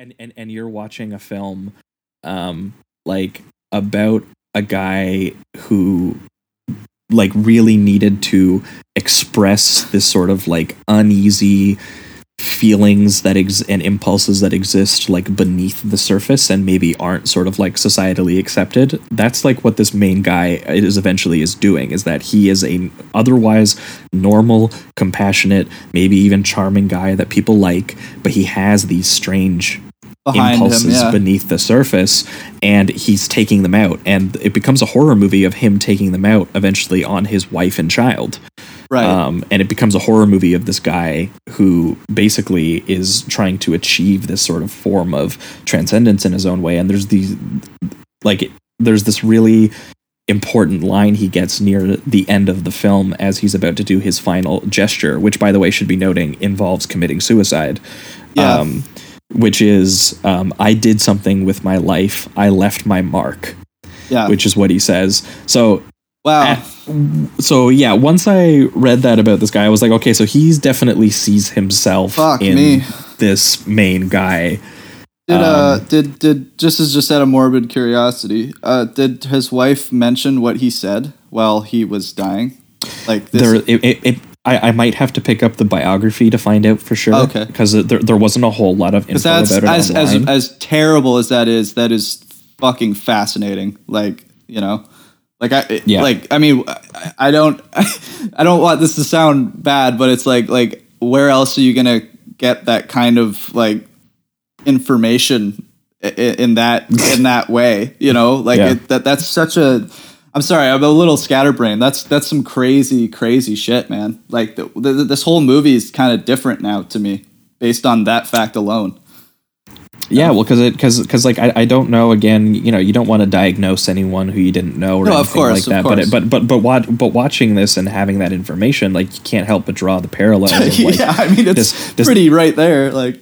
and and and you're watching a film um like about a guy who like really needed to express this sort of like uneasy feelings that ex- and impulses that exist like beneath the surface and maybe aren't sort of like societally accepted. That's like what this main guy is eventually is doing is that he is a otherwise normal compassionate maybe even charming guy that people like but he has these strange Behind impulses him, yeah. beneath the surface and he's taking them out and it becomes a horror movie of him taking them out eventually on his wife and child right. um, and it becomes a horror movie of this guy who basically is trying to achieve this sort of form of transcendence in his own way and there's these like there's this really important line he gets near the end of the film as he's about to do his final gesture which by the way should be noting involves committing suicide Yeah. um, which is um, i did something with my life i left my mark yeah. which is what he says so wow. so yeah, once I read that about this guy, I was like, okay, so he's definitely sees himself Fuck in me. this main guy. Did uh Um, did did just as just out of morbid curiosity, uh did his wife mention what he said while he was dying? Like this There, it, it, it, I, I might have to pick up the biography to find out for sure. Okay. because there, there wasn't a whole lot of info that's about it as as online. as terrible as that is, that is fucking fascinating. Like, you know, like I Yeah. like I mean I, I don't I don't want this to sound bad, but it's like like where else are you going to get that kind of like information i- i- in that in that way, you know? Like Yeah. it, that that's such a I'm sorry, I'm a little scatterbrained. That's that's some crazy, crazy shit, man. Like the, the, this whole movie is kind of different now to me, based on that fact alone. yeah, well, because it because because like I, I don't know. Again, you know, you don't want to diagnose anyone who you didn't know or No, of anything course, like that. But it, but but but but watching this and having that information, like you can't help but draw the parallels. of, like, yeah, I mean it's this- this- pretty right there. Like,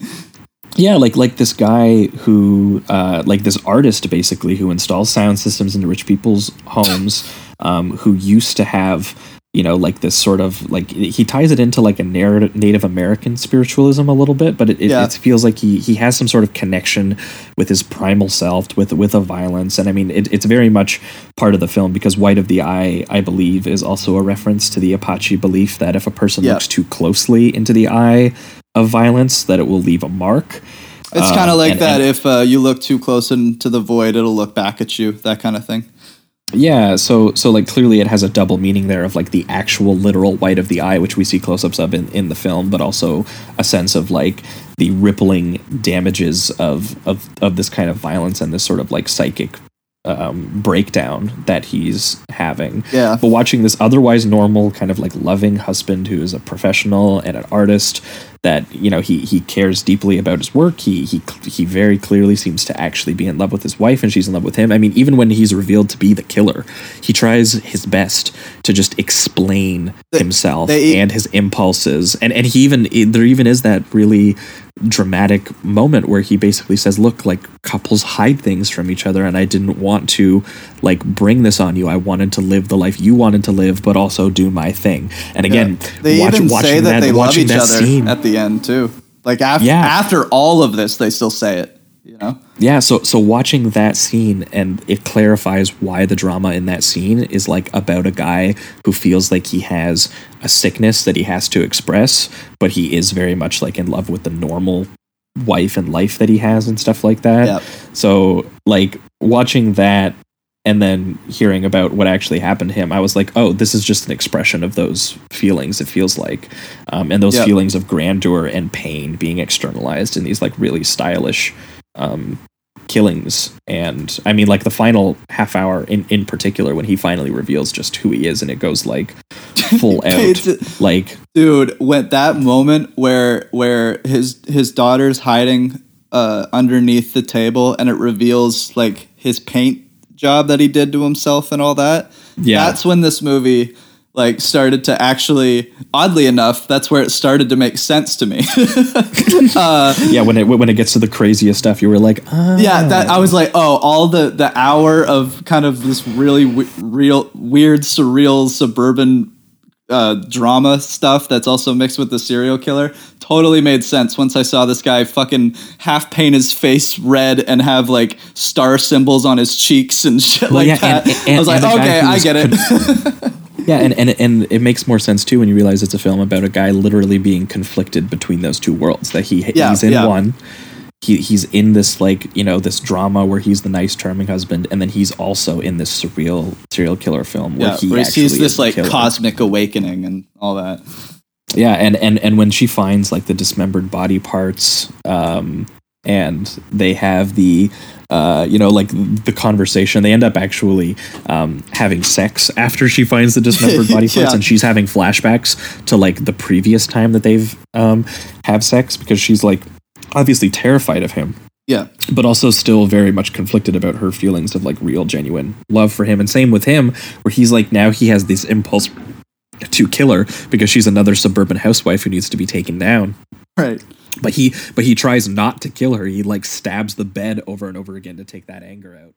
Yeah, like like this guy who, uh, like this artist basically who installs sound systems into rich people's homes, um, who used to have, you know, like this sort of like he ties it into like a narrative Native American spiritualism a little bit, but it, it, Yeah. it feels like he he has some sort of connection with his primal self, with with a violence, and I mean it, it's very much part of the film because White of the Eye, I believe, is also a reference to the Apache belief that if a person Yeah. looks too closely into the eye of violence, that it will leave a mark. it's Um, kind of like and- that. and- if uh, you look too close into the void, it'll look back at you. That kind of thing. Yeah, so so like clearly it has a double meaning there of like the actual literal white of the eye, which we see close-ups of in, in the film, but also a sense of like the rippling damages of of of this kind of violence and this sort of like psychic um, breakdown that he's having. Yeah. But watching this otherwise normal kind of like loving husband who is a professional and an artist that you know he he cares deeply about his work. He he he very clearly seems to actually be in love with his wife and she's in love with him. I mean, even when he's revealed to be the killer, he tries his best to just explain himself they- and his impulses. And and he even there even is that really dramatic moment where he basically says, "Look, like couples hide things from each other, and I didn't want to like bring this on you. I wanted to live the life you wanted to live, but also do my thing." And again, they watch- even say that, they love each other scene- at the end too. Like after Yeah. after all of this, they still say it. You know. Yeah, so so watching that scene and it clarifies why the drama in that scene is like about a guy who feels like he has a sickness that he has to express, but he is very much like in love with the normal wife and life that he has and stuff like that. Yep. So like watching that and then hearing about what actually happened to him, I was like, oh, this is just an expression of those feelings. It feels like, um, and those Yeah. feelings of grandeur and pain being externalized in these like really stylish um, killings. And I mean, like the final half hour in in particular, when he finally reveals just who he is, and it goes like full out, like dude when that moment where where his his daughter's hiding uh underneath the table and it reveals like his paint job that he did to himself and all that Yeah. that's when this movie like started to actually oddly enough that's where it started to make sense to me yeah, when it when it gets to the craziest stuff, you were like, ah. yeah that i was like oh all the the hour of kind of this really w- real weird surreal suburban uh, drama stuff that's also mixed with the serial killer totally made sense once I saw this guy fucking half paint his face red and have like star symbols on his cheeks and shit Well, like yeah, that. and- and- I was like, and the guy okay, I get it. Yeah, and, and and it makes more sense too when you realize it's a film about a guy literally being conflicted between those two worlds. That he Yeah, he's in yeah. one, he he's in this like you know this drama where he's the nice charming husband, and then he's also in this surreal serial killer film where yeah, he where sees this like killer. cosmic awakening and all that. Yeah, and and and when she finds like the dismembered body parts, um, and they have the, uh, you know, like the conversation. They end up actually um, having sex after she finds the dismembered body parts, Yeah. and she's having flashbacks to like the previous time that they've um, have sex because she's like obviously terrified of him Yeah, but also still very much conflicted about her feelings of like real genuine love for him. And same with him where he's like now he has this impulse to kill her because she's another suburban housewife who needs to be taken down. Right. but he but he tries not to kill her. He like stabs the bed over and over again to take that anger out